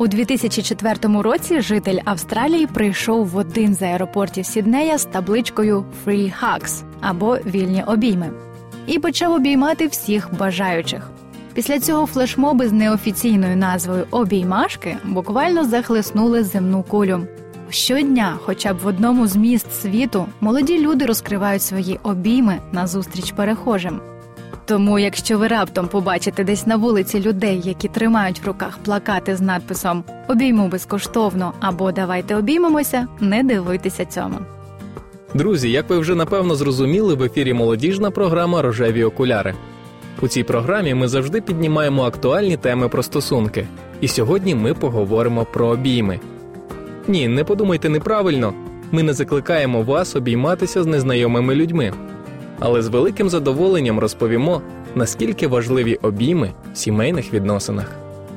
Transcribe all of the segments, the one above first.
У 2004 році житель Австралії прийшов в один з аеропортів Сіднея з табличкою «Free Hugs» або вільні обійми і почав обіймати всіх бажаючих. Після цього флешмоби з неофіційною назвою Обіймашки буквально захлеснули земну кулю. Щодня, хоча б в одному з міст світу, молоді люди розкривають свої обійми назустріч перехожим. Тому, якщо ви раптом побачите десь на вулиці людей, які тримають в руках плакати з надписом Обійму безкоштовно або Давайте обіймемося, не дивуйтеся цьому. Друзі, як ви вже напевно зрозуміли, в ефірі молодіжна програма Рожеві окуляри. У цій програмі ми завжди піднімаємо актуальні теми про стосунки. І сьогодні ми поговоримо про обійми. Ні, не подумайте неправильно, ми не закликаємо вас обійматися з незнайомими людьми. Але з великим задоволенням розповімо, наскільки важливі обійми в сімейних відносинах.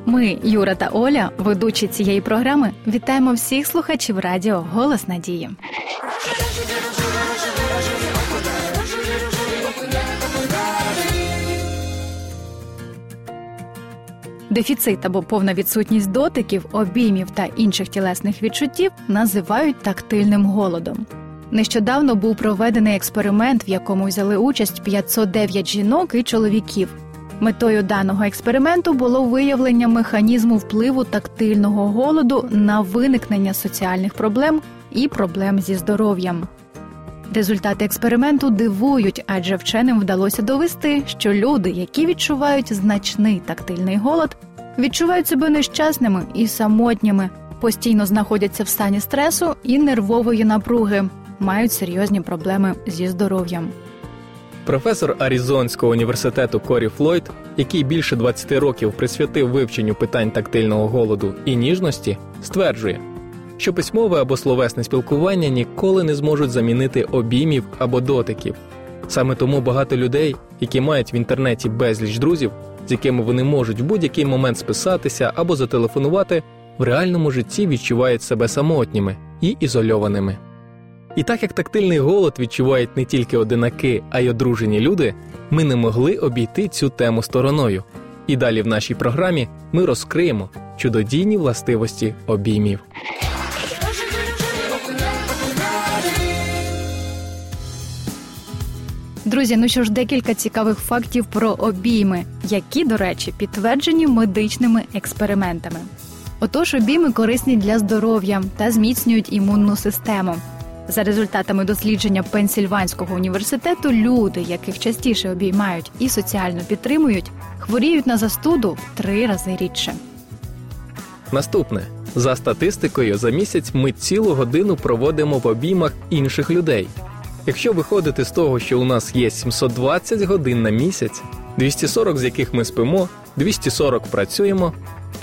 Ми, Юра та Оля, ведучі цієї програми, вітаємо всіх слухачів радіо Голос Надії. Дефіцит або повна відсутність дотиків, обіймів та інших тілесних відчуттів називають тактильним голодом. Нещодавно був проведений експеримент, в якому взяли участь 509 жінок і чоловіків. Метою даного експерименту було виявлення механізму впливу тактильного голоду на виникнення соціальних проблем і проблем зі здоров'ям. Результати експерименту дивують, адже вченим вдалося довести, що люди, які відчувають значний тактильний голод, відчувають себе нещасними і самотніми, постійно знаходяться в стані стресу і нервової напруги, мають серйозні проблеми зі здоров'ям. Професор Аризонського університету Корі Флойд, який більше 20 років присвятив вивченню питань тактильного голоду і ніжності, стверджує, що письмове або словесне спілкування ніколи не зможуть замінити обіймів або дотиків. Саме тому багато людей, які мають в інтернеті безліч друзів, з якими вони можуть в будь-який момент списатися або зателефонувати, в реальному житті відчувають себе самотніми і ізольованими. І так як тактильний голод відчувають не тільки одинаки, а й одружені люди, ми не могли обійти цю тему стороною. І далі в нашій програмі ми розкриємо чудодійні властивості обіймів. Друзі, ну що ж, декілька цікавих фактів про обійми, які, до речі, підтверджені медичними експериментами. Отож, обійми корисні для здоров'я та зміцнюють імунну систему. За результатами дослідження Пенсільванського університету, люди, яких частіше обіймають і соціально підтримують, хворіють на застуду три рази рідше. Наступне за статистикою, за місяць ми цілу годину проводимо в обіймах інших людей. Якщо виходити з того, що у нас є 720 годин на місяць, 240 з яких ми спимо, 240 працюємо,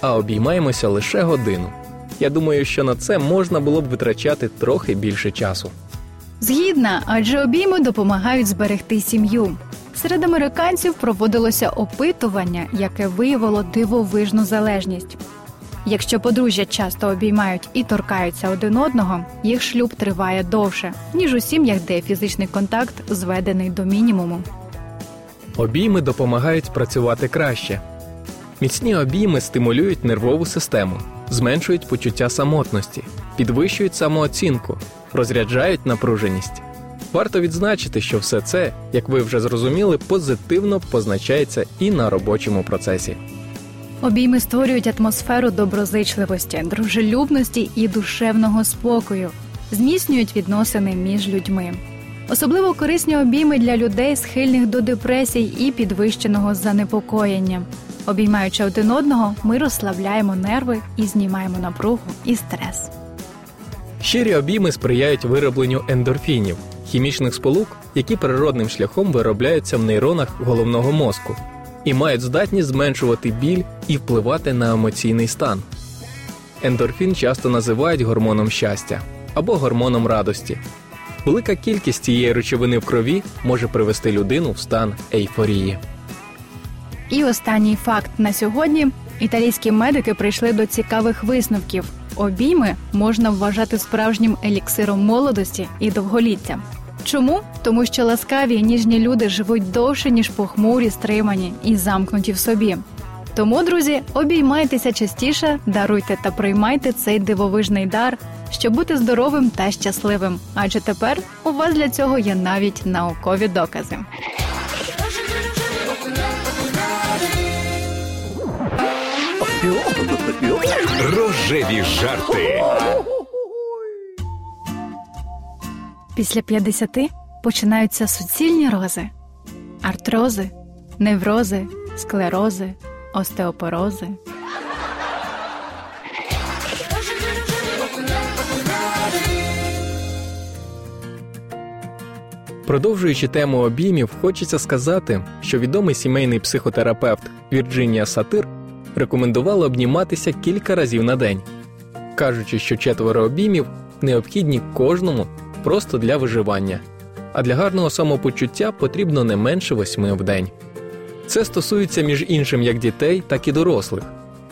а обіймаємося лише годину. Я думаю, що на це можна було б витрачати трохи більше часу. Згідна, адже обійми допомагають зберегти сім'ю. Серед американців проводилося опитування, яке виявило дивовижну залежність. Якщо подружжя часто обіймають і торкаються один одного, їх шлюб триває довше, ніж у сім'ях, де фізичний контакт зведений до мінімуму. Обійми допомагають працювати краще. Міцні обійми стимулюють нервову систему, зменшують почуття самотності, підвищують самооцінку, розряджають напруженість. Варто відзначити, що все це, як ви вже зрозуміли, позитивно позначається і на робочому процесі. Обійми створюють атмосферу доброзичливості, дружелюбності і душевного спокою, зміцнюють відносини між людьми. Особливо корисні обійми для людей, схильних до депресій і підвищеного занепокоєння. Обіймаючи один одного, ми розслабляємо нерви і знімаємо напругу і стрес. Щирі обійми сприяють виробленню ендорфінів, хімічних сполук, які природним шляхом виробляються в нейронах головного мозку, і мають здатність зменшувати біль і впливати на емоційний стан. Ендорфін часто називають гормоном щастя або гормоном радості. Велика кількість цієї речовини в крові може привести людину в стан ейфорії. І останній факт на сьогодні: італійські медики прийшли до цікавих висновків. Обійми можна вважати справжнім еліксиром молодості і довголіття. Чому? Тому що ласкаві ніжні люди живуть довше, ніж похмурі, стримані і замкнуті в собі. Тому, друзі, обіймайтеся частіше, даруйте та приймайте цей дивовижний дар, щоб бути здоровим та щасливим. Адже тепер у вас для цього є навіть наукові докази. Рожеві жарти. Після 50 починаються суцільні рози, артрози, неврози, склерози, остеопорози. Продовжуючи тему обіймів, хочеться сказати, що відомий сімейний психотерапевт Вірджинія Сатир рекомендувала обніматися кілька разів на день, кажучи, що четверо обіймів необхідні кожному просто для виживання, а для гарного самопочуття потрібно не менше восьми в день. Це стосується між іншим як дітей, так і дорослих.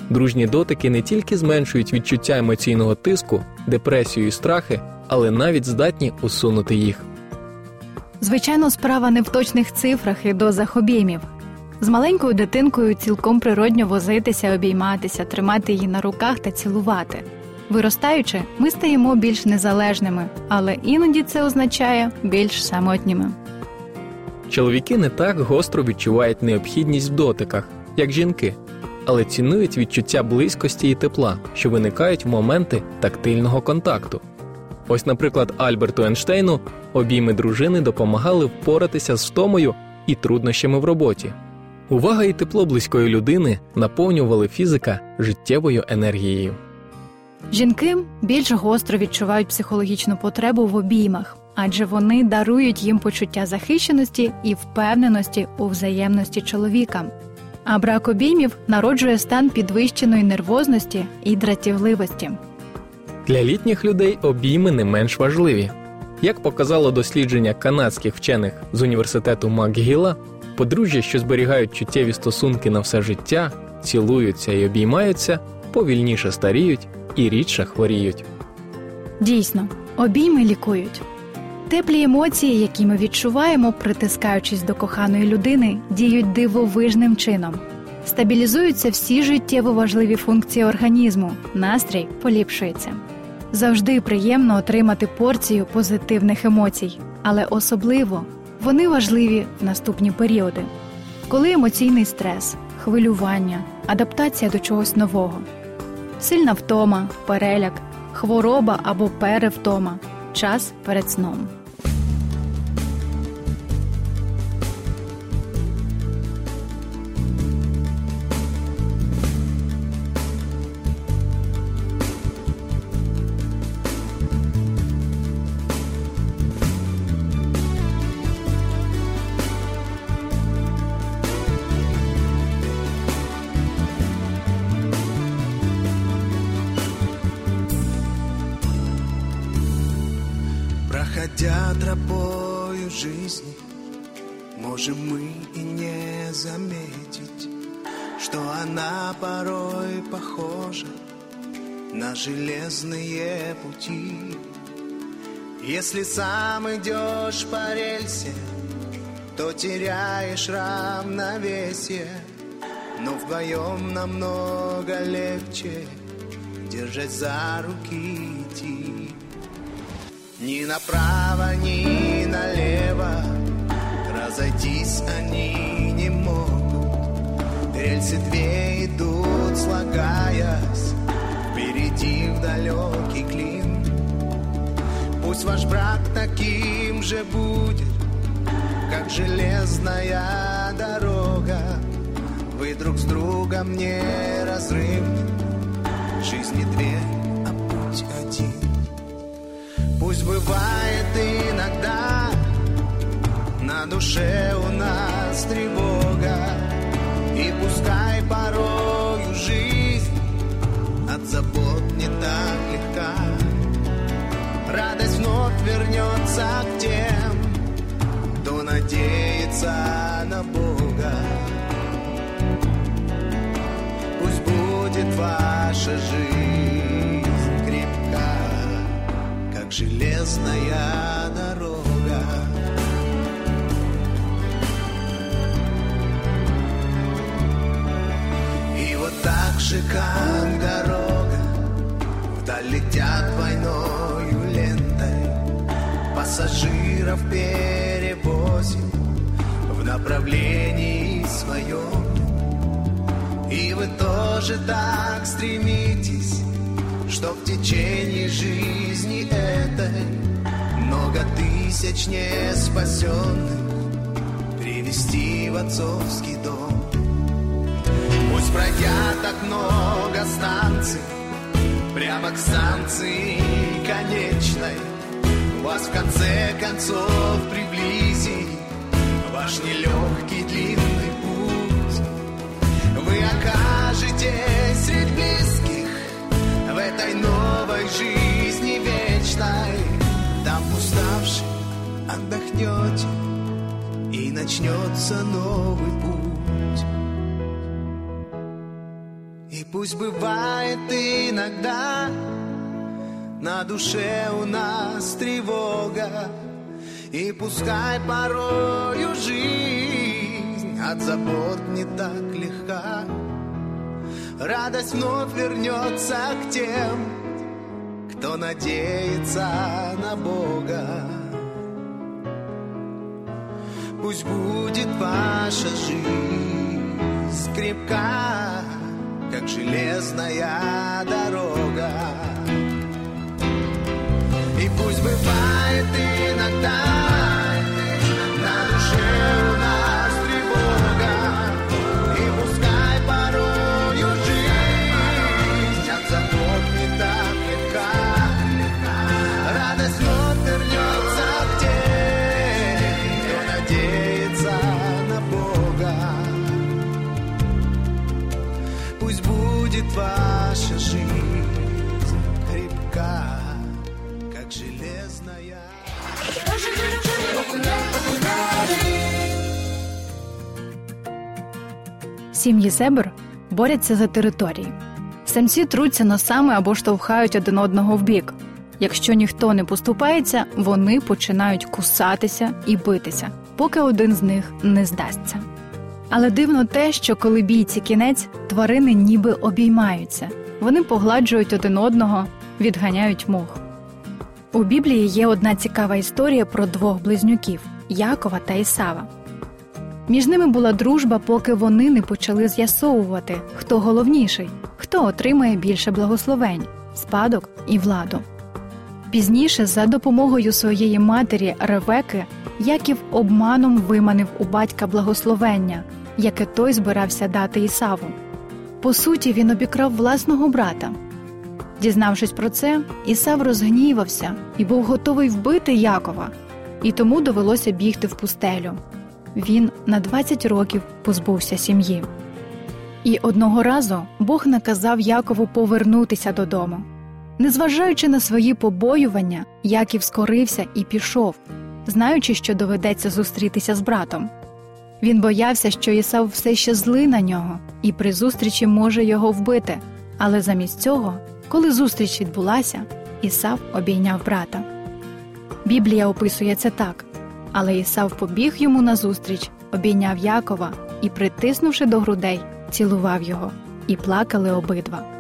Дружні дотики не тільки зменшують відчуття емоційного тиску, депресію і страхи, але навіть здатні усунути їх. Звичайно, справа не в точних цифрах і дозах обіймів. З маленькою дитинкою цілком природньо возитися, обійматися, тримати її на руках та цілувати. Виростаючи, ми стаємо більш незалежними, але іноді це означає більш самотніми. Чоловіки не так гостро відчувають необхідність в дотиках, як жінки, але цінують відчуття близькості і тепла, що виникають в моменти тактильного контакту. Ось, наприклад, Альберту Ейнштейну обійми дружини допомагали впоратися з втомою і труднощами в роботі. Увага і тепло близької людини наповнювали фізика життєвою енергією. Жінки більш гостро відчувають психологічну потребу в обіймах, адже вони дарують їм почуття захищеності і впевненості у взаємності чоловіка. А брак обіймів народжує стан підвищеної нервозності і дратівливості. Для літніх людей обійми не менш важливі. Як показало дослідження канадських вчених з університету МакГіла, подружжя, що зберігають чуттєві стосунки на все життя, цілуються і обіймаються, повільніше старіють і рідше хворіють. Дійсно, обійми лікують. Теплі емоції, які ми відчуваємо, притискаючись до коханої людини, діють дивовижним чином. Стабілізуються всі життєво важливі функції організму, настрій поліпшується. Завжди приємно отримати порцію позитивних емоцій, але особливо вони важливі в наступні періоди, коли емоційний стрес, хвилювання, адаптація до чогось нового, сильна втома, переляк, хвороба або перевтома, час перед сном. Проходя тропою жизни, можем мы и не заметить, что она порой похожа на железные пути. Если сам идешь по рельсе, то теряешь равновесие, но вдвоем намного легче держать за руки идти. Ни направо, ни налево. Разойтись они не могут. Рельсы две идут, слагаясь. Впереди в далекий клин. Пусть ваш брак таким же будет Как железная дорога. Вы друг с другом не разрывны Жизни две, бывает иногда. На душе у нас тревога И пускай порою жизнь От забот не так легка. Радость вновь вернется к тем Кто надеется на Бога. Пусть будет ваша жизнь железная дорога. же, как дорога. Вдаль летят двойною лентой. Пассажиров перевозим В направлении своем. И вы тоже так стремитесь Что в течение жизни этой Много тысяч не спасенных Привести в отцовский дом. Пусть пройдя так много станций Прямо к станции конечной. Вас в конце концов приблизит Ваш нелегкий отдохнете И начнется новый путь. И пусть бывает иногда На душе у нас тревога И пускай порою жизнь От забот не так легка. Радость вновь вернется к тем Кто надеется на Бога Пусть будет ваша жизнь крепка как железная дорога. Будет ваша жизнь крепка, как железная. Сім'ї зебр борються за території. Самці труться носами або штовхають один одного в бік. Якщо ніхто не поступається, вони починають кусатися і битися, поки один з них не здасться. Але дивно те, що коли бійці кінець, тварини ніби обіймаються, вони погладжують один одного, відганяють мух. У Біблії є одна цікава історія про двох близнюків Якова та Ісава. Між ними була дружба, поки вони не почали з'ясовувати, хто головніший, хто отримає більше благословень, спадок і владу. Пізніше, за допомогою своєї матері Ревеки, Яків обманом виманив у батька благословення, яке той збирався дати Ісаву. По суті, він обікрав власного брата. Дізнавшись про це, Ісав розгнівався і був готовий вбити Якова, і тому довелося бігти в пустелю. Він на 20 років позбувся сім'ї. І одного разу Бог наказав Якову повернутися додому. Незважаючи на свої побоювання, Яків скорився і пішов, знаючи, що доведеться зустрітися з братом. Він боявся, що Ісав все ще злий на нього і при зустрічі може його вбити. Але замість цього, коли зустріч відбулася, Ісав обійняв брата. Біблія описує це так. Але Ісав побіг йому назустріч, обійняв Якова і, притиснувши до грудей, цілував його, і плакали обидва.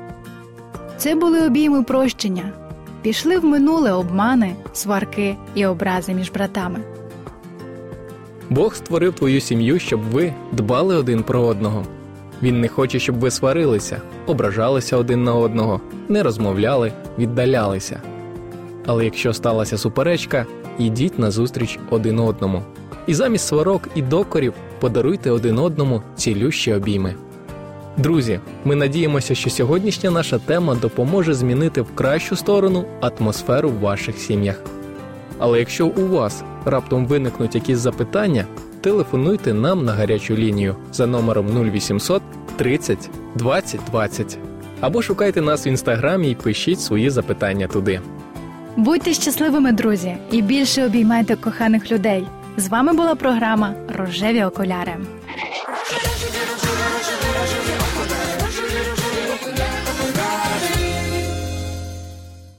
Це були обійми прощення. Пішли в минуле обмани, сварки і образи між братами. Бог створив твою сім'ю, щоб ви дбали один про одного. Він не хоче, щоб ви сварилися, ображалися один на одного, не розмовляли, віддалялися. Але якщо сталася суперечка, йдіть назустріч один одному. І замість сварок і докорів подаруйте один одному цілющі обійми. Друзі, ми надіємося, що сьогоднішня наша тема допоможе змінити в кращу сторону атмосферу в ваших сім'ях. Але якщо у вас раптом виникнуть якісь запитання, телефонуйте нам на гарячу лінію за номером 0800 30 20 20 або шукайте нас в інстаграмі і пишіть свої запитання туди. Будьте щасливими, друзі, і більше обіймайте коханих людей. З вами була програма Рожеві окуляри.